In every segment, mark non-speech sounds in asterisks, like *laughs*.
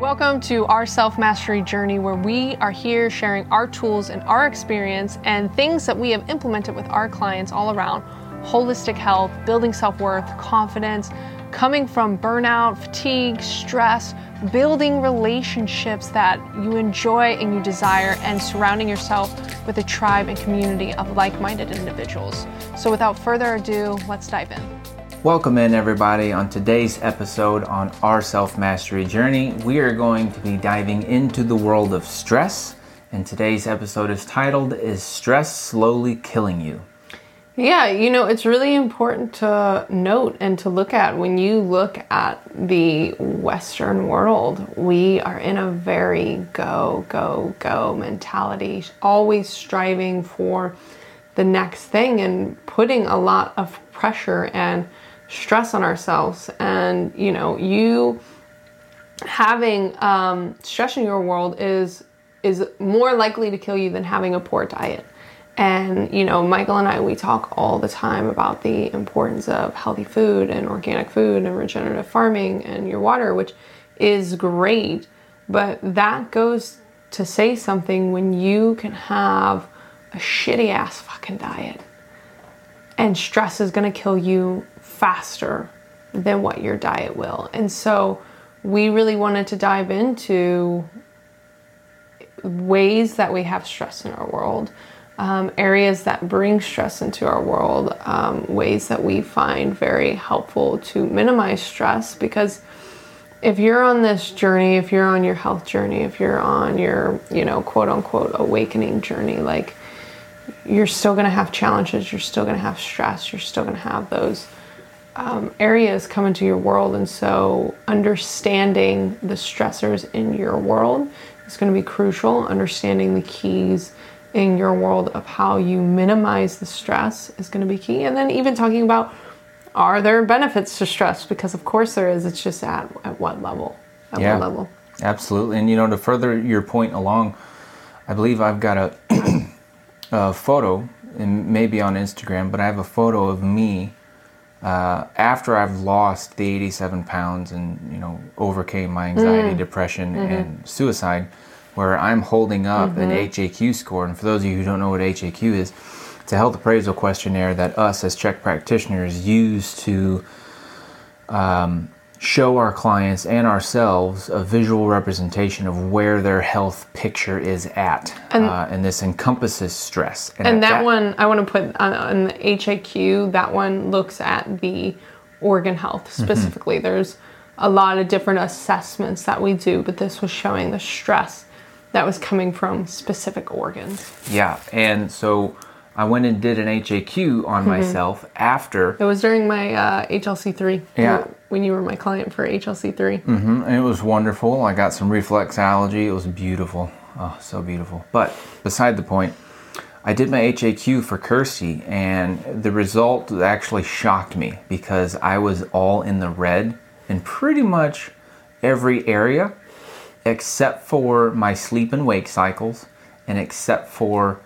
Welcome to our self mastery journey where we are here sharing our tools and our experience and things that we have implemented with our clients all around holistic health, building self worth, confidence, coming from burnout, fatigue, stress, building relationships that you enjoy and you desire, and surrounding yourself with a tribe and community of like minded individuals. So, without further ado, let's dive in. Welcome in, everybody. On today's episode on our self mastery journey, we are going to be diving into the world of stress. And today's episode is titled Is Stress Slowly Killing You? Yeah, you know, it's really important to note and to look at when you look at the Western world, we are in a very go, go, go mentality, always striving for the next thing and putting a lot of pressure and stress on ourselves. And you know you having um, stress in your world is is more likely to kill you than having a poor diet. And you know Mickel and i we talk all the time about the importance of healthy food and organic food and regenerative farming and your water which is great. But that goes to say something when you can have a shitty ass fucking diet. And stress is going to kill you faster than what your diet will. And so we really wanted to dive into ways that we have stress in our world, um, areas that bring stress into our world, um, ways that we find very helpful to minimize stress because if you're on this journey, if you're on your health journey, if you're on your, you know, quote unquote awakening journey, like you're still going to have challenges, you're still going to have stress, you're still going to have those um, areas come into your world. And so, understanding the stressors in your world is going to be crucial. Understanding the keys in your world of how you minimize the stress is going to be key. And then, even talking about are there benefits to stress? Because, of course, there is. It's just at, at what level? At yeah, what level? Absolutely. And, you know, to further your point along, I believe I've got a, *clears throat* a photo, and maybe on Instagram, but I have a photo of me uh, after I've lost the 87 pounds and you know overcame my anxiety, mm. depression, mm-hmm. and suicide, where I'm holding up mm-hmm. an HAQ score. And for those of you who don't know what HAQ is, it's a health appraisal questionnaire that us as CHEK practitioners use to um, show our clients and ourselves a visual representation of where their health picture is at. And, uh, and this encompasses stress. And, and that, that, one, I want to put on, the HAQ, that one looks at the organ health mm-hmm. specifically. Mm-hmm. There's a lot of different assessments that we do, but this was showing the stress that was coming from specific organs. Yeah, and so I went and did an HAQ on mm-hmm. myself after. It was during my uh, HLC3. Yeah. When you were my client for HLC3. Mm-hmm. And it was wonderful. I got some reflexology. It was beautiful. Oh, so beautiful. But beside the point, I did my HAQ for Kirsti, and the result actually shocked me because I was all in the red in pretty much every area except for my sleep and wake cycles and except for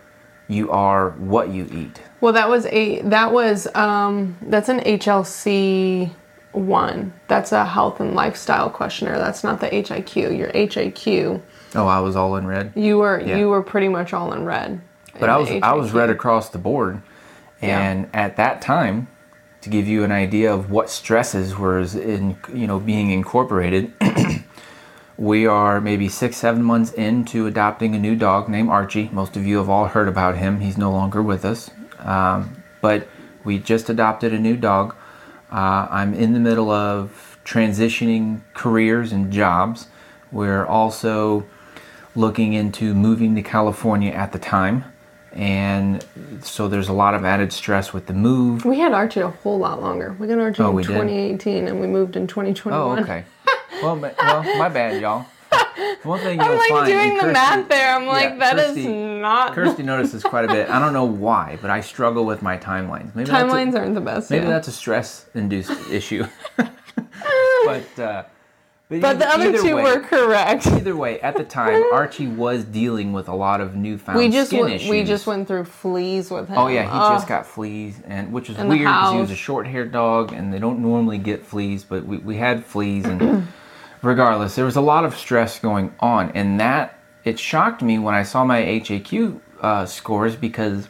you are what you eat. Well, that was a that was um, that's an HLC one. That's a health and lifestyle questionnaire. That's not the HAQ. Your HAQ. Oh, I was all in red. You were yeah. you were pretty much all in red. But I was I was red across the board, and yeah. at that time, to give you an idea of what stresses were in you know being incorporated. *clears throat* We are maybe six, seven months into adopting a new dog named Archie. Most of you have all heard about him. He's no longer with us. Um, but we just adopted a new dog. Uh, I'm in the middle of transitioning careers and jobs. We're also looking into moving to California at the time. And so there's a lot of added stress with the move. We had Archie a whole lot longer. We got Archie oh, in 2018 did? and we moved in 2021. Oh, okay. Well, my, well, my bad, y'all. One thing *laughs* you'll I'm like find, doing the math there. I'm like, that is not. Kirsti notices quite a bit. I don't know why, but I struggle with my timelines. Maybe timelines a, aren't the best. Maybe yeah. that's a stress-induced issue. *laughs* but. Uh, but, but the other two way, were correct. Either way, at the time, *laughs* Archie was dealing with a lot of newfound we just skin issues. We just went through fleas with him. Oh yeah, he oh. just got fleas, and which is weird because he was a short-haired dog, and they don't normally get fleas, but we, we had fleas, and *clears throat* regardless, there was a lot of stress going on, and that it shocked me when I saw my HAQ uh, scores because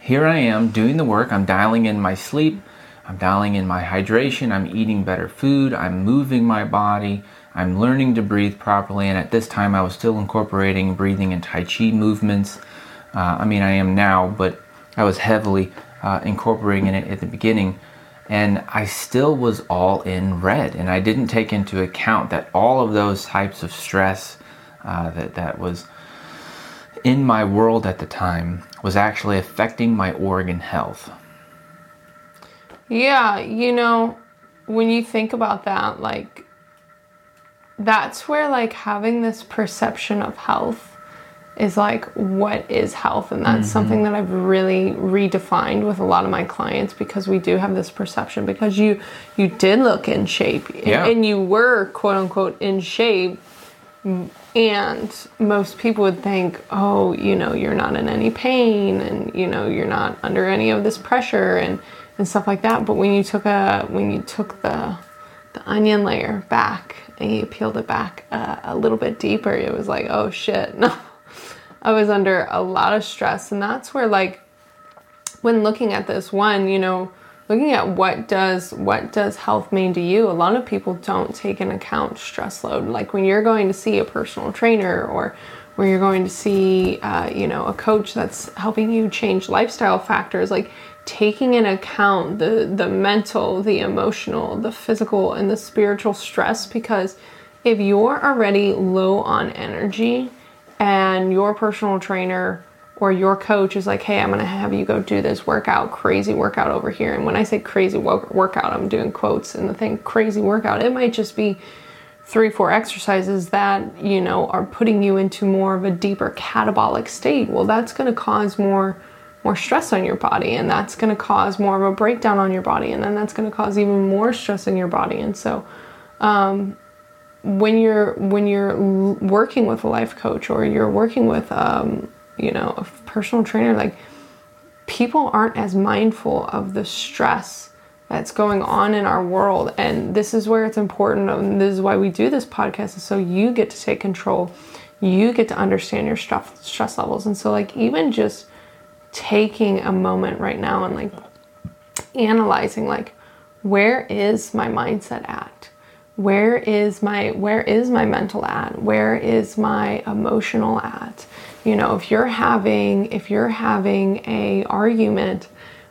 here I am doing the work. I'm dialing in my sleep. I'm dialing in my hydration. I'm eating better food. I'm moving my body. I'm learning to breathe properly. And at this time, I was still incorporating breathing and Tai Chi movements. Uh, I mean, I am now, but I was heavily uh, incorporating it at the beginning. And I still was all in red. And I didn't take into account that all of those types of stress uh, that, that was in my world at the time was actually affecting my organ health. Yeah, you know, when you think about that, like, that's where, like, having this perception of health is like what is health and that's mm-hmm. something that I've really redefined with a lot of my clients because we do have this perception because you you did look in shape yeah. and you were quote unquote in shape and most people would think oh you know you're not in any pain and you know you're not under any of this pressure and and stuff like that. But when you took a when you took the the onion layer back and you peeled it back uh, a little bit deeper, it was like, oh shit, *laughs* no. I was under a lot of stress, and that's where like when looking at this one, you know, looking at what does what does health mean to you a lot of people don't take in account stress load. Like when you're going to see a personal trainer or where you're going to see uh, you know a coach that's helping you change lifestyle factors like taking in account the the mental, the emotional, the physical and the spiritual stress because if you're already low on energy and your personal trainer or your coach is like, "Hey, I'm to have you go do this workout, crazy workout over here." And when I say crazy workout, I'm doing quotes and the thing crazy workout, it might just be three four exercises that you know are putting you into more of a deeper catabolic state. Well that's to cause more more stress on your body and that's going to cause more of a breakdown on your body and then that's going to cause even more stress in your body. And so um, when you're when you're working with a life coach or you're working with um, you know a personal trainer like people aren't as mindful of the stress that's going on in our world. And this is where it's important and this is why we do this podcast is so you get to take control. You get to understand your stress stress levels. And so like even just taking a moment right now and like analyzing like where is my mindset at where is my where is my mental at where is my emotional at you know if you're having if you're having a argument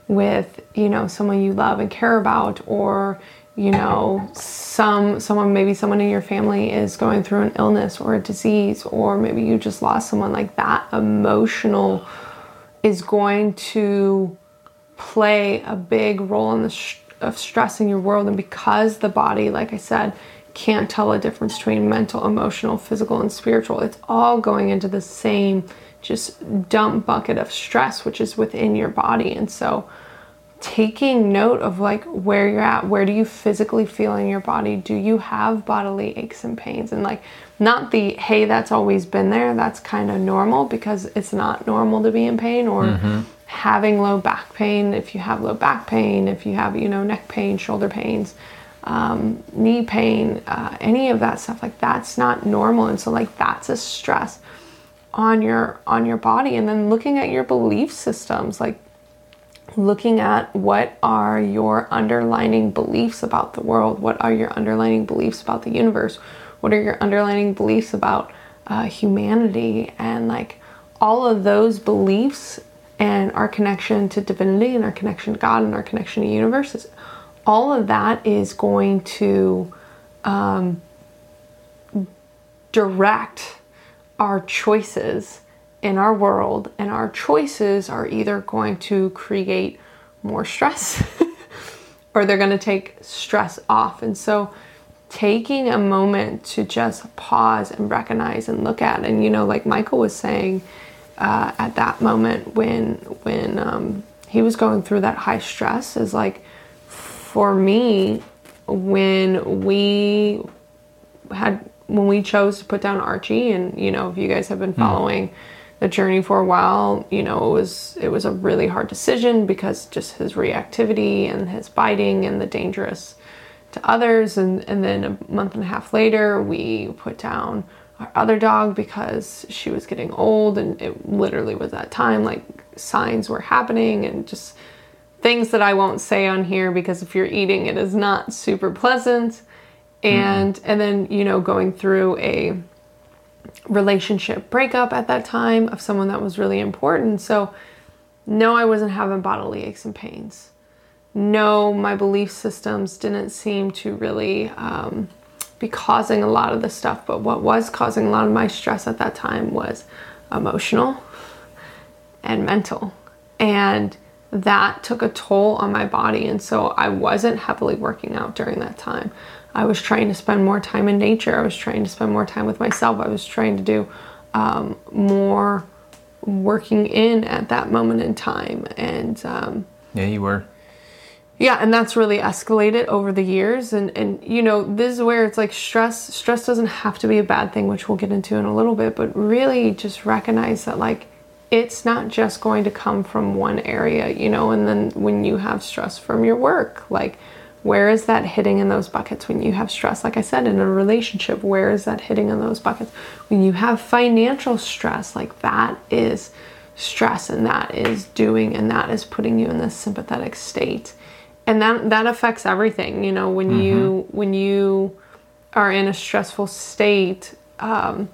with you know someone you love and care about or you know some someone maybe someone in your family is going through an illness or a disease or maybe you just lost someone like that emotional is going to play a big role in the sh- of stress in your world and because the body like i said can't tell a difference between mental emotional physical and spiritual it's all going into the same just dump bucket of stress which is within your body. And so taking note of like where you're at where do you physically feel in your body? Do you have bodily aches and pains? And like not the hey that's always been there that's kind of normal because it's not normal to be in pain or mm-hmm. Having low back pain if you have low back pain if you have you know neck pain shoulder pains um, knee pain uh, any of that stuff like that's not normal. And so like that's a stress on your on your body. And then looking at your belief systems like looking at what are your underlining beliefs about the world what are your underlining beliefs about the universe what are your underlining beliefs about uh, humanity and like all of those beliefs and our connection to divinity and our connection to God and our connection to universes. All of that is going to um, direct our choices in our world, and our choices are either going to create more stress *laughs* or they're going to take stress off. And so, taking a moment to just pause and recognize and look at, and you know, like Mickel was saying uh, at that moment when when um, he was going through that high stress, is like for me when we had when we chose to put down Archie, and you know, if you guys have been hmm. following. Mm the journey for a while. You know, it was it was a really hard decision because just his reactivity and his biting and the dangerous to others. And, and then a month and a half later, we put down our other dog because she was getting old and it literally was that time like signs were happening and just things that I won't say on here because if you're eating it is not super pleasant. And mm-hmm. and then you know going through a relationship breakup at that time of someone that was really important. So no I wasn't having bodily aches and pains. No my belief systems didn't seem to really um, be causing a lot of the stuff, but what was causing a lot of my stress at that time was emotional and mental. And that took a toll on my body. And so I wasn't heavily working out during that time. I was trying to spend more time in nature. I was trying to spend more time with myself. I was trying to do um, more working in at that moment in time. And um, yeah, you were yeah and that's really escalated over the years and and you know this is where it's like stress stress doesn't have to be a bad thing which we'll get into in a little bit but really just recognize that like it's not just going to come from one area you know and then when you have stress from your work like where is that hitting in those buckets when you have stress? Like i said in a relationship where is that hitting in those buckets? When you have financial stress like that is stress and that is doing and that is putting you in this sympathetic state and that that affects everything you know when mm-hmm. you when you are in a stressful state um,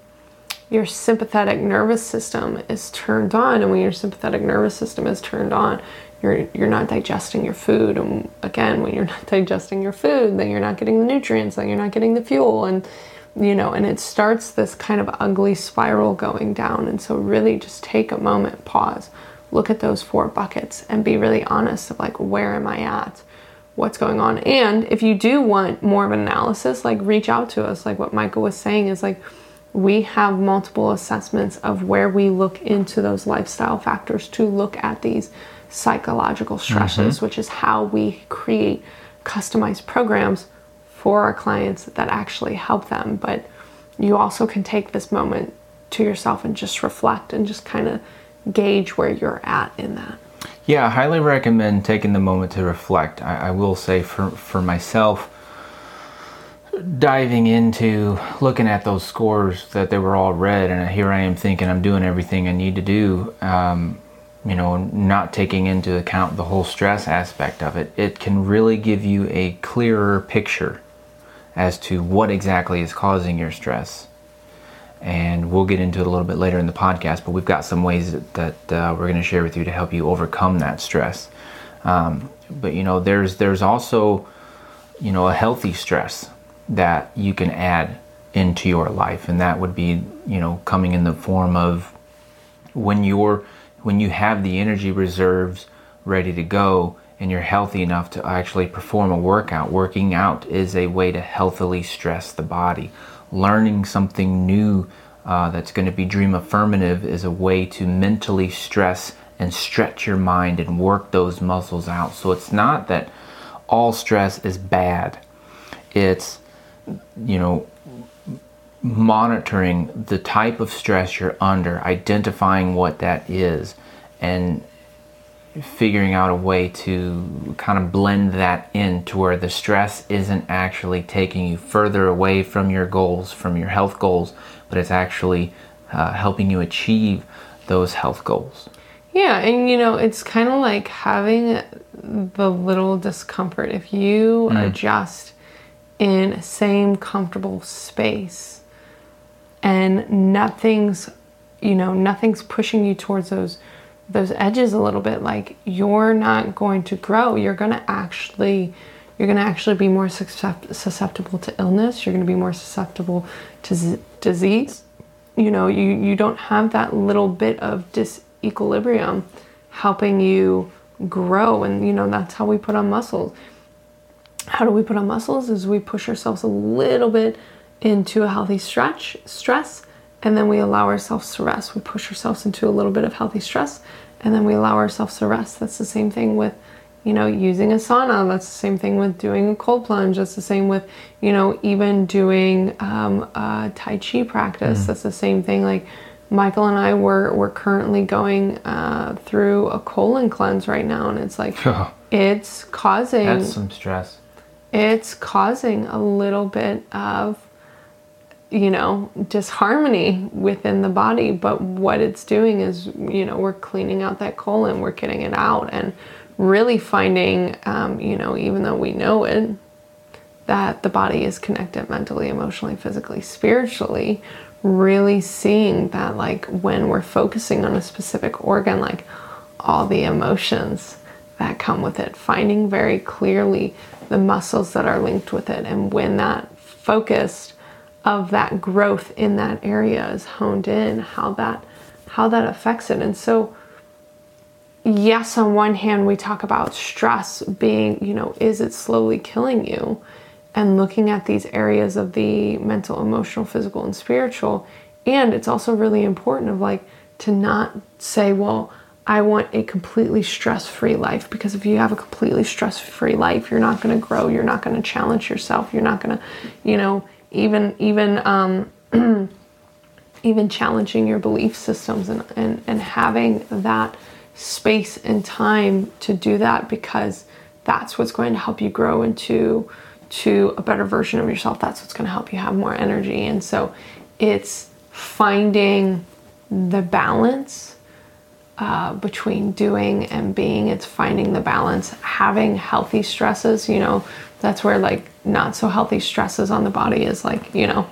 your sympathetic nervous system is turned on. And when your sympathetic nervous system is turned on you're you're not digesting your food. And again when you're *laughs* not digesting your food then you're not getting the nutrients then you're not getting the fuel. And you know and it starts this kind of ugly spiral going down. And so really just take a moment pause look at those four buckets and be really honest of like where am I at? What's going on? And if you do want more of an analysis, like reach out to us. Like what Mickel was saying is like we have multiple assessments of where we look into those lifestyle factors to look at these psychological stresses, mm-hmm. which is how we create customized programs for our clients that actually help them. But you also can take this moment to yourself and just reflect and just kind of gauge where you're at in that. Yeah, I highly recommend taking the moment to reflect. I, I will say for, for myself, diving into looking at those scores that they were all red, and here I am thinking I'm doing everything I need to do, um, you know, not taking into account the whole stress aspect of it, it can really give you a clearer picture as to what exactly is causing your stress and we'll get into it a little bit later in the podcast. But we've got some ways that, that uh, we're going to share with you to help you overcome that stress. Um, but you know, there's there's also you know a healthy stress that you can add into your life, and that would be you know coming in the form of when you're when you have the energy reserves ready to go and you're healthy enough to actually perform a workout. Working out is a way to healthily stress the body learning something new uh, that's going to be dream affirmative is a way to mentally stress and stretch your mind and work those muscles out. So it's not that all stress is bad. It's, you know, monitoring the type of stress you're under, identifying what that is, and figuring out a way to kind of blend that in to where the stress isn't actually taking you further away from your goals, from your health goals, but it's actually uh, helping you achieve those health goals. Yeah, and you know, it's kind of like having the little discomfort. If you mm. adjust in a same comfortable space and nothing's, you know, nothing's pushing you towards those those edges a little bit like you're not going to grow. You're going to actually you're going to actually be more susceptible to illness. You're going to be more susceptible to z- disease. You know you you don't have that little bit of disequilibrium helping you grow and you know that's how we put on muscles. How do we put on muscles is we push ourselves a little bit into a healthy stretch stress and then we allow ourselves to rest. We push ourselves into a little bit of healthy stress and then we allow ourselves to rest. That's the same thing with, you know, using a sauna. That's the same thing with doing a cold plunge. That's the same with, you know, even doing um, a Tai Chi practice. Mm. That's the same thing. Like Mickel and I were, we're currently going uh, through a colon cleanse right now, and it's like, *laughs* it's causing. That's some stress it's causing a little bit of you know, disharmony within the body. But what it's doing is, you know, we're cleaning out that colon, we're getting it out, and really finding, um, you know, even though we know it, that the body is connected mentally, emotionally, physically, spiritually. Really seeing that, like, when we're focusing on a specific organ, like all the emotions that come with it, finding very clearly the muscles that are linked with it, and when that focused of that growth in that area is honed in, how that how that affects it. And so yes, on one hand we talk about stress being, you know, is it slowly killing you? And looking at these areas of the mental, emotional, physical, and spiritual. And it's also really important of like to not say, well, I want a completely stress free life because if you have a completely stress free life, you're not going to grow, you're not going to challenge yourself, you're not going to, you know, even even um, *clears throat* even challenging your belief systems and, and and having that space and time to do that because that's what's going to help you grow into to a better version of yourself. That's what's going to help you have more energy. And so it's finding the balance uh, between doing and being. It's finding the balance. Having healthy stresses you know that's where like not so healthy stresses on the body is like you know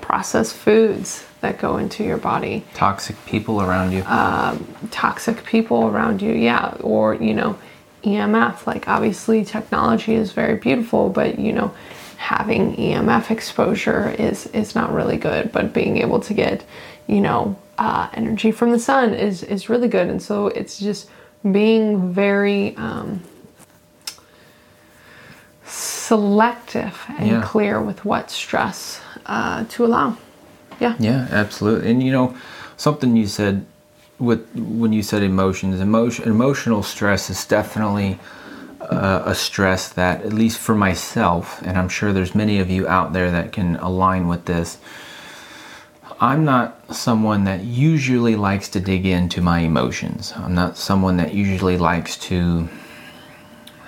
processed foods that go into your body. Toxic people around you. Um, toxic people around you yeah. Or you know emf like obviously technology is very beautiful but you know having emf exposure is is not really good. But being able to get you know uh, energy from the sun is is really good. And so it's just being very um, selective and yeah. clear with what stress uh, to allow. Yeah. Yeah, absolutely. And you know, something you said with when you said emotions, emotion, emotional stress is definitely uh, a stress that, at least for myself, and I'm sure there's many of you out there that can align with this. I'm not someone that usually likes to dig into my emotions. I'm not someone that usually likes to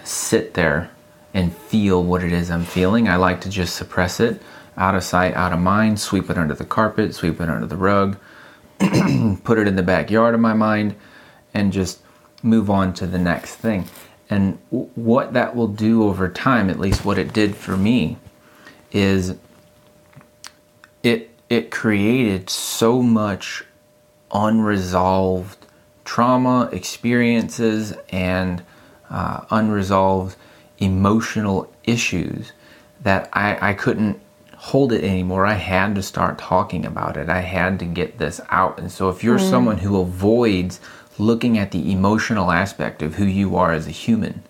sit there and feel what it is I'm feeling. I like to just suppress it out of sight, out of mind, sweep it under the carpet, sweep it under the rug, *clears throat* put it in the backyard of my mind, and just move on to the next thing. And what that will do over time, at least what it did for me, is it it created so much unresolved trauma experiences and uh, unresolved emotional issues that I, I couldn't hold it anymore. I had to start talking about it. I had to get this out. And so, if you're mm. someone who avoids looking at the emotional aspect of who you are as a human,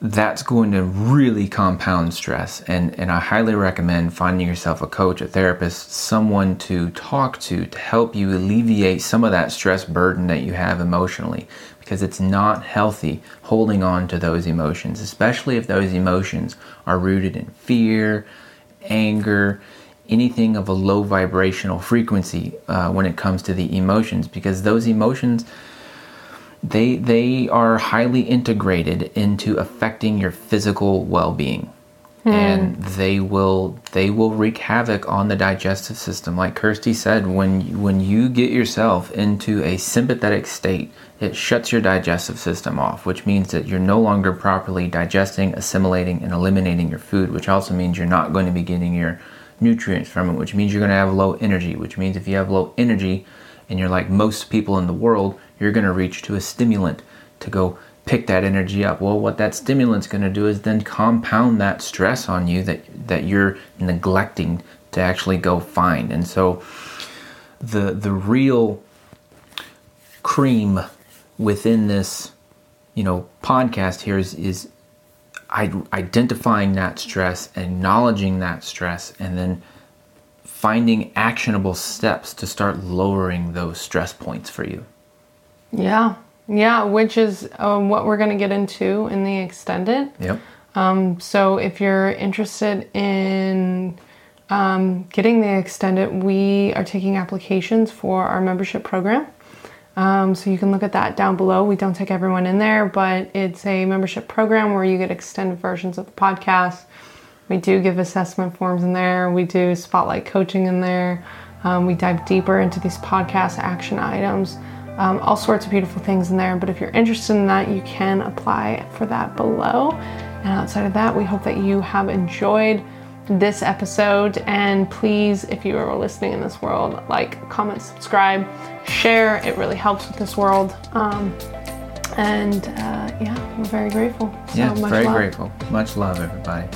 that's going to really compound stress. And, and I highly recommend finding yourself a coach, a therapist, someone to talk to to help you alleviate some of that stress burden that you have emotionally because it's not healthy holding on to those emotions, especially if those emotions are rooted in fear, anger, anything of a low vibrational frequency uh, when it comes to the emotions, because those emotions they they are highly integrated into affecting your physical well-being. Mm. And they will they will wreak havoc on the digestive system. Like Kirsti said, when when you get yourself into a sympathetic state, it shuts your digestive system off, which means that you're no longer properly digesting, assimilating, and eliminating your food, which also means you're not going to be getting your nutrients from it, which means you're going to have low energy, which means if you have low energy and you're like most people in the world, you're going to reach to a stimulant to go pick that energy up. Well, what that stimulant's going to do is then compound that stress on you that that you're neglecting to actually go find. And so the the real cream within this, you know, podcast here is is identifying that stress, acknowledging that stress, and then finding actionable steps to start lowering those stress points for you. Yeah, yeah, which is um, what we're going to get into in the extended. Yep. Um, so if you're interested in um, getting the extended, we are taking applications for our membership program. Um, so you can look at that down below. We don't take everyone in there, but it's a membership program where you get extended versions of the podcast. We do give assessment forms in there. We do spotlight coaching in there. Um, we dive deeper into these podcast action items. Um, all sorts of beautiful things in there. But if you're interested in that, you can apply for that below. And outside of that, we hope that you have enjoyed this episode. And please, if you are listening in this world, like, comment, subscribe, share. It really helps with this world. Um, and uh, yeah, we're very grateful. So yeah, very love. grateful. Much love, everybody.